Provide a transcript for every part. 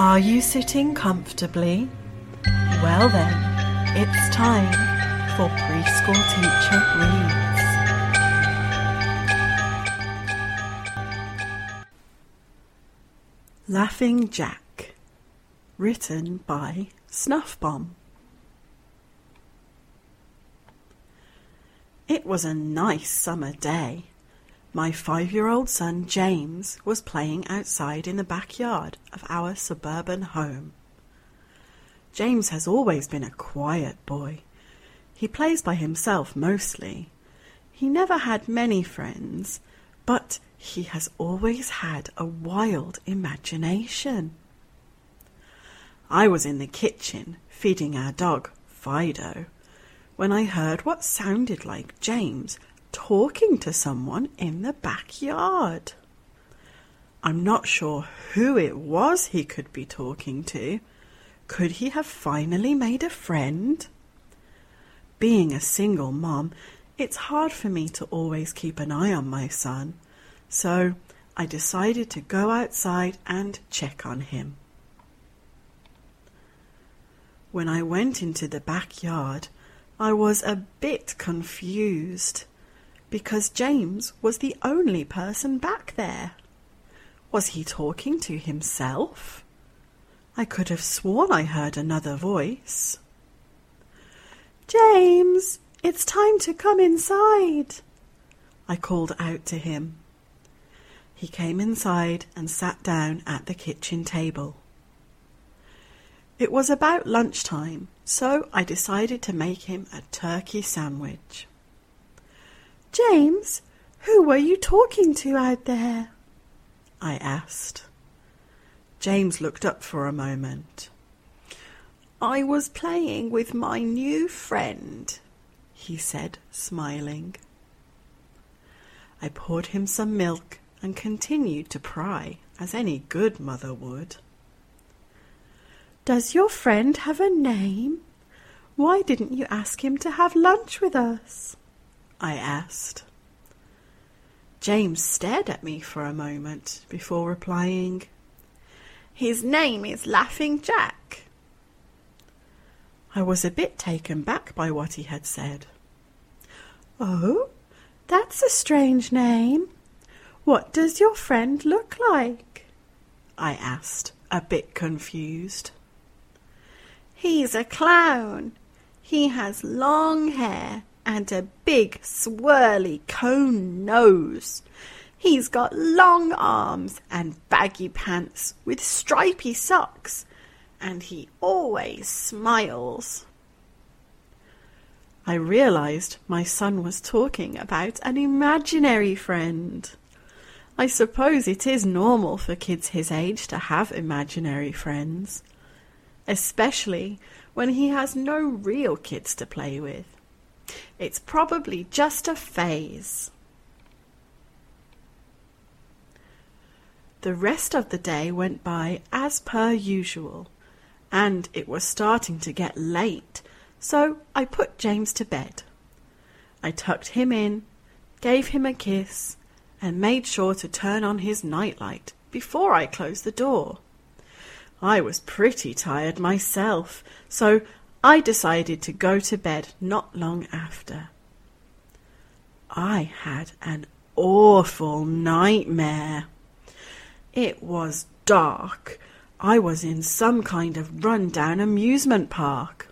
Are you sitting comfortably? Well then, it's time for Preschool Teacher Reads. Laughing Jack, written by Snuffbomb. It was a nice summer day. My five year old son James was playing outside in the backyard of our suburban home. James has always been a quiet boy. He plays by himself mostly. He never had many friends, but he has always had a wild imagination. I was in the kitchen feeding our dog, Fido, when I heard what sounded like James talking to someone in the backyard. I'm not sure who it was he could be talking to. Could he have finally made a friend? Being a single mom, it's hard for me to always keep an eye on my son, so I decided to go outside and check on him. When I went into the backyard, I was a bit confused because James was the only person back there. Was he talking to himself? I could have sworn I heard another voice. James, it's time to come inside. I called out to him. He came inside and sat down at the kitchen table. It was about lunchtime, so I decided to make him a turkey sandwich. James, who were you talking to out there? I asked. James looked up for a moment. I was playing with my new friend, he said, smiling. I poured him some milk and continued to pry, as any good mother would. Does your friend have a name? Why didn't you ask him to have lunch with us? I asked. James stared at me for a moment before replying, His name is Laughing Jack. I was a bit taken back by what he had said. Oh, that's a strange name. What does your friend look like? I asked, a bit confused. He's a clown. He has long hair and a big swirly cone nose. He's got long arms and baggy pants with stripy socks, and he always smiles. I realized my son was talking about an imaginary friend. I suppose it is normal for kids his age to have imaginary friends especially when he has no real kids to play with. It's probably just a phase. The rest of the day went by as per usual, and it was starting to get late, so I put James to bed. I tucked him in, gave him a kiss, and made sure to turn on his nightlight before I closed the door. I was pretty tired myself, so I decided to go to bed not long after. I had an awful nightmare. It was dark. I was in some kind of run-down amusement park.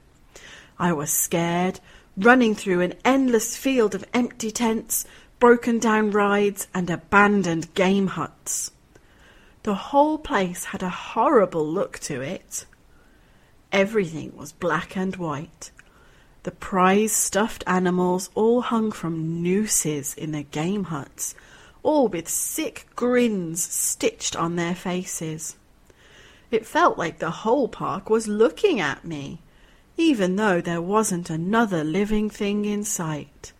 I was scared, running through an endless field of empty tents, broken down rides, and abandoned game huts. The whole place had a horrible look to it. Everything was black and white. The prize stuffed animals all hung from nooses in the game huts, all with sick grins stitched on their faces. It felt like the whole park was looking at me, even though there wasn't another living thing in sight.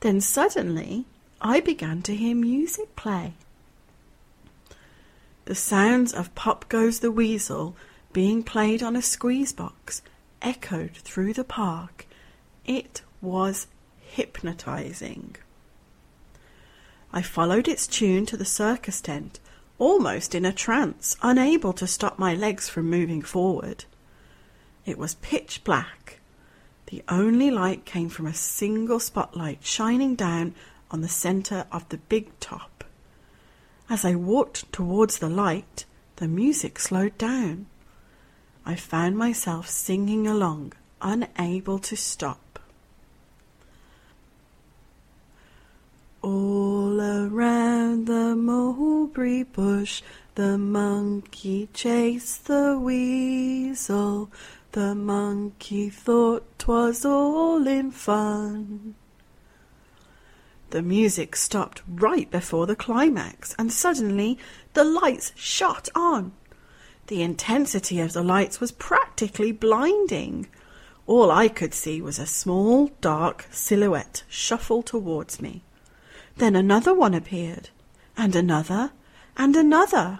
Then suddenly I began to hear music play. The sounds of Pop Goes the Weasel being played on a squeeze box echoed through the park. It was hypnotizing. I followed its tune to the circus tent, almost in a trance, unable to stop my legs from moving forward. It was pitch black. The only light came from a single spotlight shining down on the centre of the big top. As I walked towards the light, the music slowed down. I found myself singing along, unable to stop. All around the mulberry bush, the monkey chased the weasel. The monkey thought 'twas all in fun. The music stopped right before the climax, and suddenly the lights shot on. The intensity of the lights was practically blinding. All I could see was a small, dark silhouette shuffle towards me. Then another one appeared, and another, and another.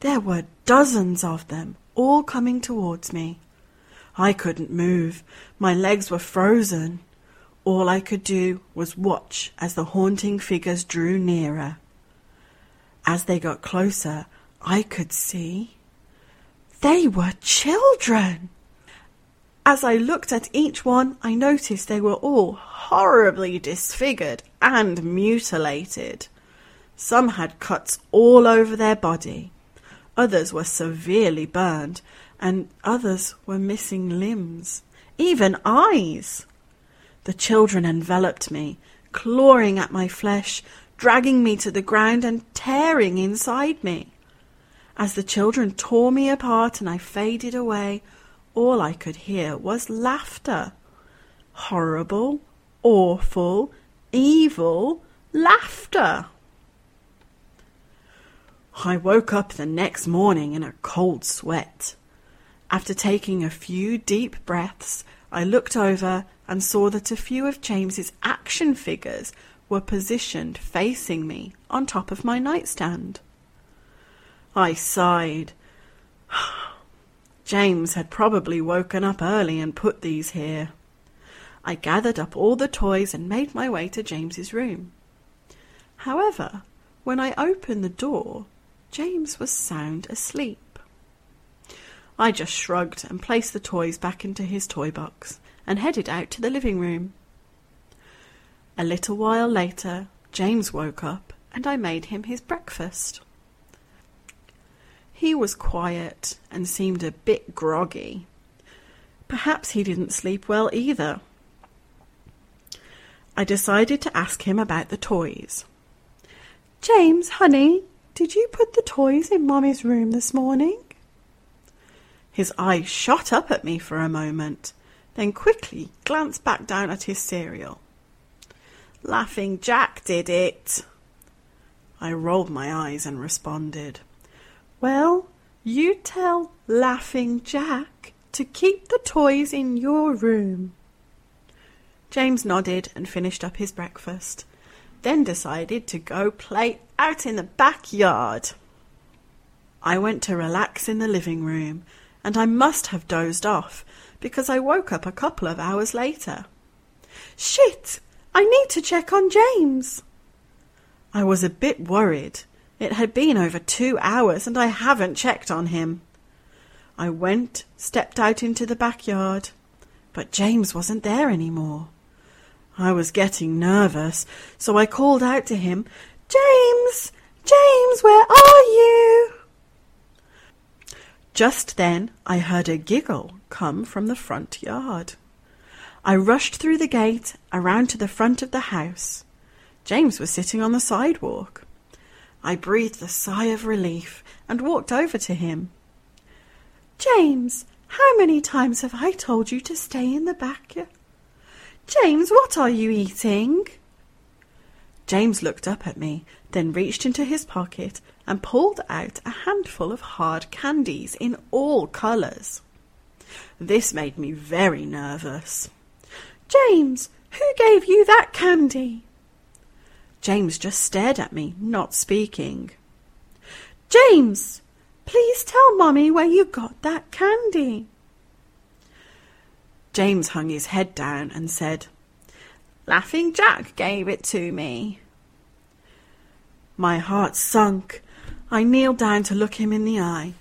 There were dozens of them, all coming towards me. I couldn't move. My legs were frozen. All I could do was watch as the haunting figures drew nearer. As they got closer, I could see they were children. As I looked at each one, I noticed they were all horribly disfigured and mutilated. Some had cuts all over their body, others were severely burned, and others were missing limbs, even eyes. The children enveloped me, clawing at my flesh, dragging me to the ground and tearing inside me. As the children tore me apart and I faded away, all I could hear was laughter. Horrible, awful, evil laughter. I woke up the next morning in a cold sweat. After taking a few deep breaths, I looked over and saw that a few of James's action figures were positioned facing me on top of my nightstand. I sighed. James had probably woken up early and put these here. I gathered up all the toys and made my way to James's room. However, when I opened the door, James was sound asleep. I just shrugged and placed the toys back into his toy box and headed out to the living room. A little while later, James woke up and I made him his breakfast. He was quiet and seemed a bit groggy. Perhaps he didn't sleep well either. I decided to ask him about the toys. James, honey, did you put the toys in Mommy's room this morning? His eyes shot up at me for a moment, then quickly glanced back down at his cereal. Laughing Jack did it. I rolled my eyes and responded. Well, you tell Laughing Jack to keep the toys in your room. James nodded and finished up his breakfast, then decided to go play out in the backyard. I went to relax in the living room, and I must have dozed off because I woke up a couple of hours later. Shit! I need to check on James. I was a bit worried it had been over two hours, and I haven't checked on him. I went, stepped out into the backyard, but James wasn't there any more. I was getting nervous, so I called out to him, James! James, where are you? Just then I heard a giggle come from the front yard. I rushed through the gate, around to the front of the house. James was sitting on the sidewalk. I breathed a sigh of relief and walked over to him. James, how many times have I told you to stay in the back? James, what are you eating? James looked up at me, then reached into his pocket and pulled out a handful of hard candies in all colours. This made me very nervous. James, who gave you that candy? James just stared at me, not speaking. James, please tell Mummy where you got that candy. James hung his head down and said, Laughing Jack gave it to me. My heart sunk. I kneeled down to look him in the eye.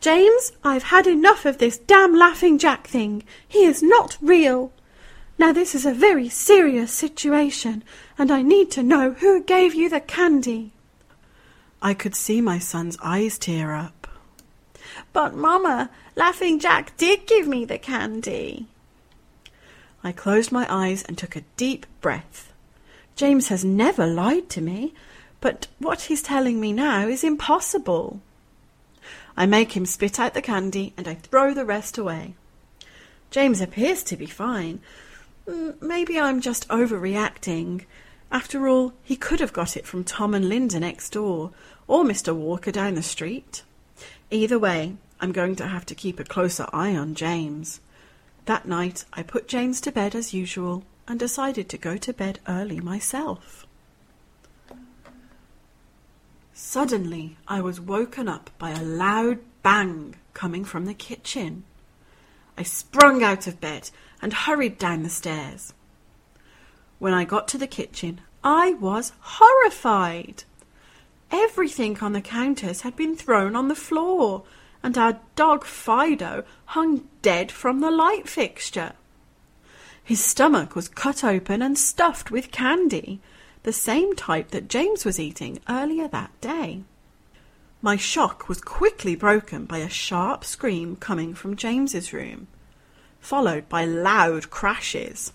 James, I've had enough of this damn laughing Jack thing. He is not real. Now this is a very serious situation, and I need to know who gave you the candy. I could see my son's eyes tear up. But, Mamma, Laughing Jack did give me the candy. I closed my eyes and took a deep breath. James has never lied to me, but what he's telling me now is impossible. I make him spit out the candy and I throw the rest away. James appears to be fine. Mm, maybe I'm just overreacting. After all, he could have got it from Tom and Linda next door, or Mr. Walker down the street. Either way, I'm going to have to keep a closer eye on James. That night, I put James to bed as usual and decided to go to bed early myself. Suddenly, I was woken up by a loud bang coming from the kitchen. I sprung out of bed and hurried down the stairs. When I got to the kitchen, I was horrified. Everything on the counters had been thrown on the floor, and our dog Fido hung dead from the light fixture. His stomach was cut open and stuffed with candy, the same type that James was eating earlier that day. My shock was quickly broken by a sharp scream coming from James's room, followed by loud crashes.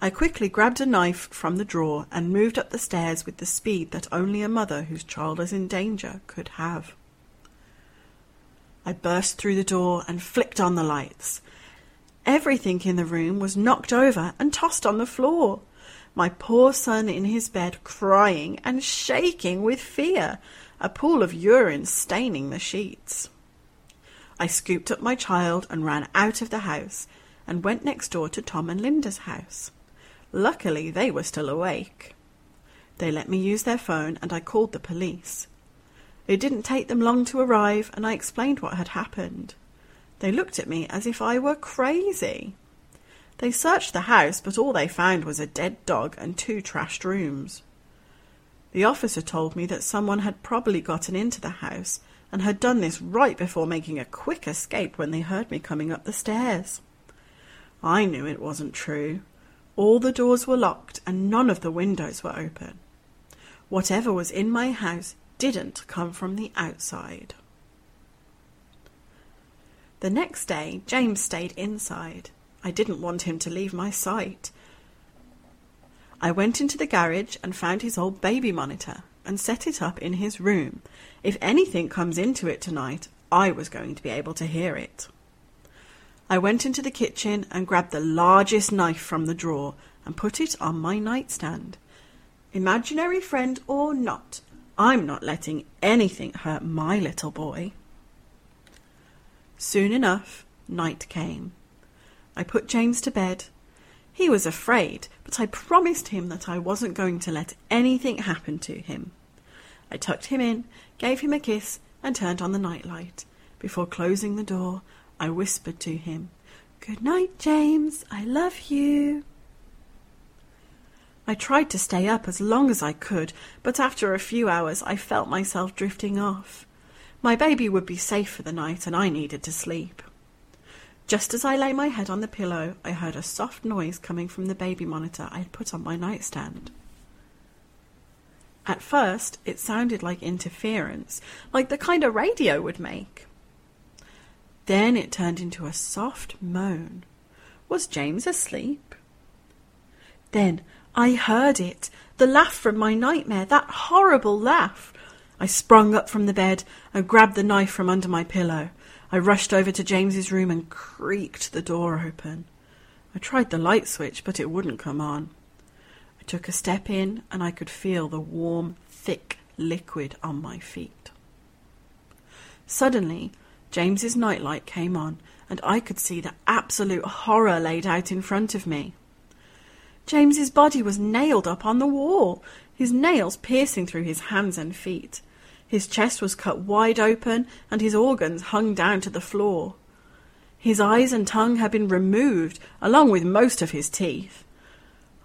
I quickly grabbed a knife from the drawer and moved up the stairs with the speed that only a mother whose child is in danger could have. I burst through the door and flicked on the lights. Everything in the room was knocked over and tossed on the floor. My poor son in his bed crying and shaking with fear, a pool of urine staining the sheets. I scooped up my child and ran out of the house and went next door to Tom and Linda's house. Luckily, they were still awake. They let me use their phone and I called the police. It didn't take them long to arrive, and I explained what had happened. They looked at me as if I were crazy. They searched the house, but all they found was a dead dog and two trashed rooms. The officer told me that someone had probably gotten into the house and had done this right before making a quick escape when they heard me coming up the stairs. I knew it wasn't true. All the doors were locked and none of the windows were open. Whatever was in my house didn't come from the outside. The next day, James stayed inside. I didn't want him to leave my sight. I went into the garage and found his old baby monitor and set it up in his room. If anything comes into it tonight, I was going to be able to hear it. I went into the kitchen and grabbed the largest knife from the drawer and put it on my nightstand. Imaginary friend or not, I'm not letting anything hurt my little boy. Soon enough, night came. I put James to bed. He was afraid, but I promised him that I wasn't going to let anything happen to him. I tucked him in, gave him a kiss, and turned on the nightlight. Before closing the door, I whispered to him, Good night, James. I love you. I tried to stay up as long as I could, but after a few hours I felt myself drifting off. My baby would be safe for the night, and I needed to sleep. Just as I lay my head on the pillow, I heard a soft noise coming from the baby monitor I had put on my nightstand. At first, it sounded like interference, like the kind a radio would make. Then it turned into a soft moan. Was James asleep? Then I heard it, the laugh from my nightmare, that horrible laugh. I sprung up from the bed and grabbed the knife from under my pillow. I rushed over to James's room and creaked the door open. I tried the light switch, but it wouldn't come on. Took a step in and I could feel the warm, thick liquid on my feet. Suddenly, James's nightlight came on and I could see the absolute horror laid out in front of me. James's body was nailed up on the wall, his nails piercing through his hands and feet. His chest was cut wide open, and his organs hung down to the floor. His eyes and tongue had been removed, along with most of his teeth.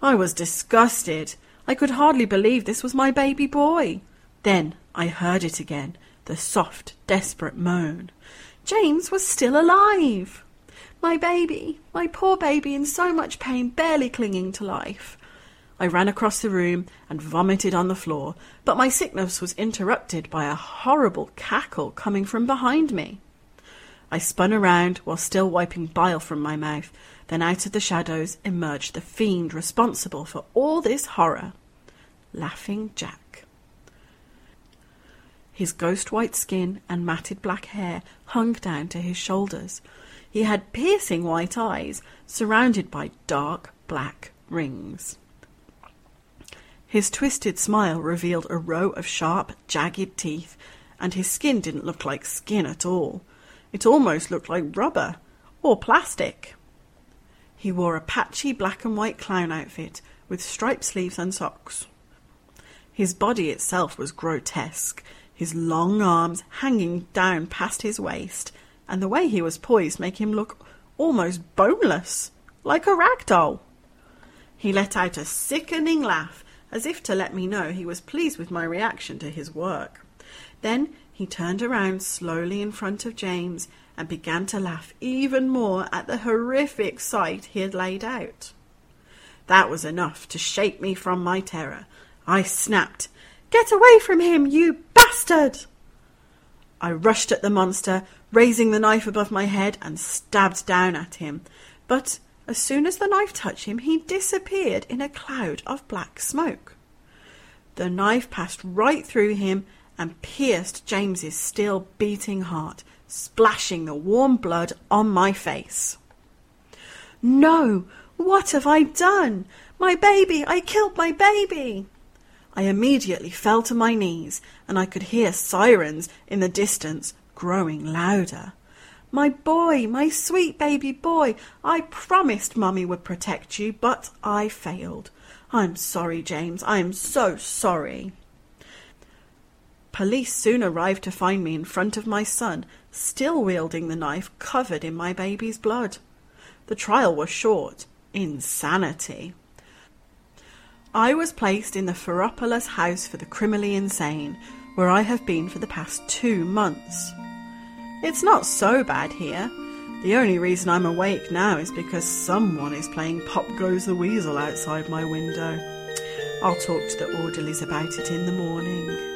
I was disgusted. I could hardly believe this was my baby boy. Then I heard it again, the soft, desperate moan. James was still alive! My baby, my poor baby, in so much pain, barely clinging to life. I ran across the room and vomited on the floor, but my sickness was interrupted by a horrible cackle coming from behind me. I spun around while still wiping bile from my mouth. Then out of the shadows emerged the fiend responsible for all this horror Laughing Jack. His ghost white skin and matted black hair hung down to his shoulders. He had piercing white eyes surrounded by dark black rings. His twisted smile revealed a row of sharp, jagged teeth, and his skin didn't look like skin at all. It almost looked like rubber or plastic. He wore a patchy black and white clown outfit with striped sleeves and socks. His body itself was grotesque, his long arms hanging down past his waist, and the way he was poised made him look almost boneless, like a rag doll. He let out a sickening laugh, as if to let me know he was pleased with my reaction to his work. Then he turned around slowly in front of James and began to laugh even more at the horrific sight he had laid out. That was enough to shake me from my terror. I snapped, Get away from him, you bastard! I rushed at the monster, raising the knife above my head and stabbed down at him. But as soon as the knife touched him, he disappeared in a cloud of black smoke. The knife passed right through him and pierced James's still beating heart, splashing the warm blood on my face. No! What have I done? My baby! I killed my baby! I immediately fell to my knees, and I could hear sirens in the distance growing louder. My boy, my sweet baby boy, I promised Mummy would protect you, but I failed. I'm sorry, James. I am so sorry. Police soon arrived to find me in front of my son, still wielding the knife covered in my baby's blood. The trial was short. Insanity. I was placed in the Pheropolis House for the Criminally Insane, where I have been for the past two months. It's not so bad here. The only reason I'm awake now is because someone is playing Pop Goes the Weasel outside my window. I'll talk to the orderlies about it in the morning.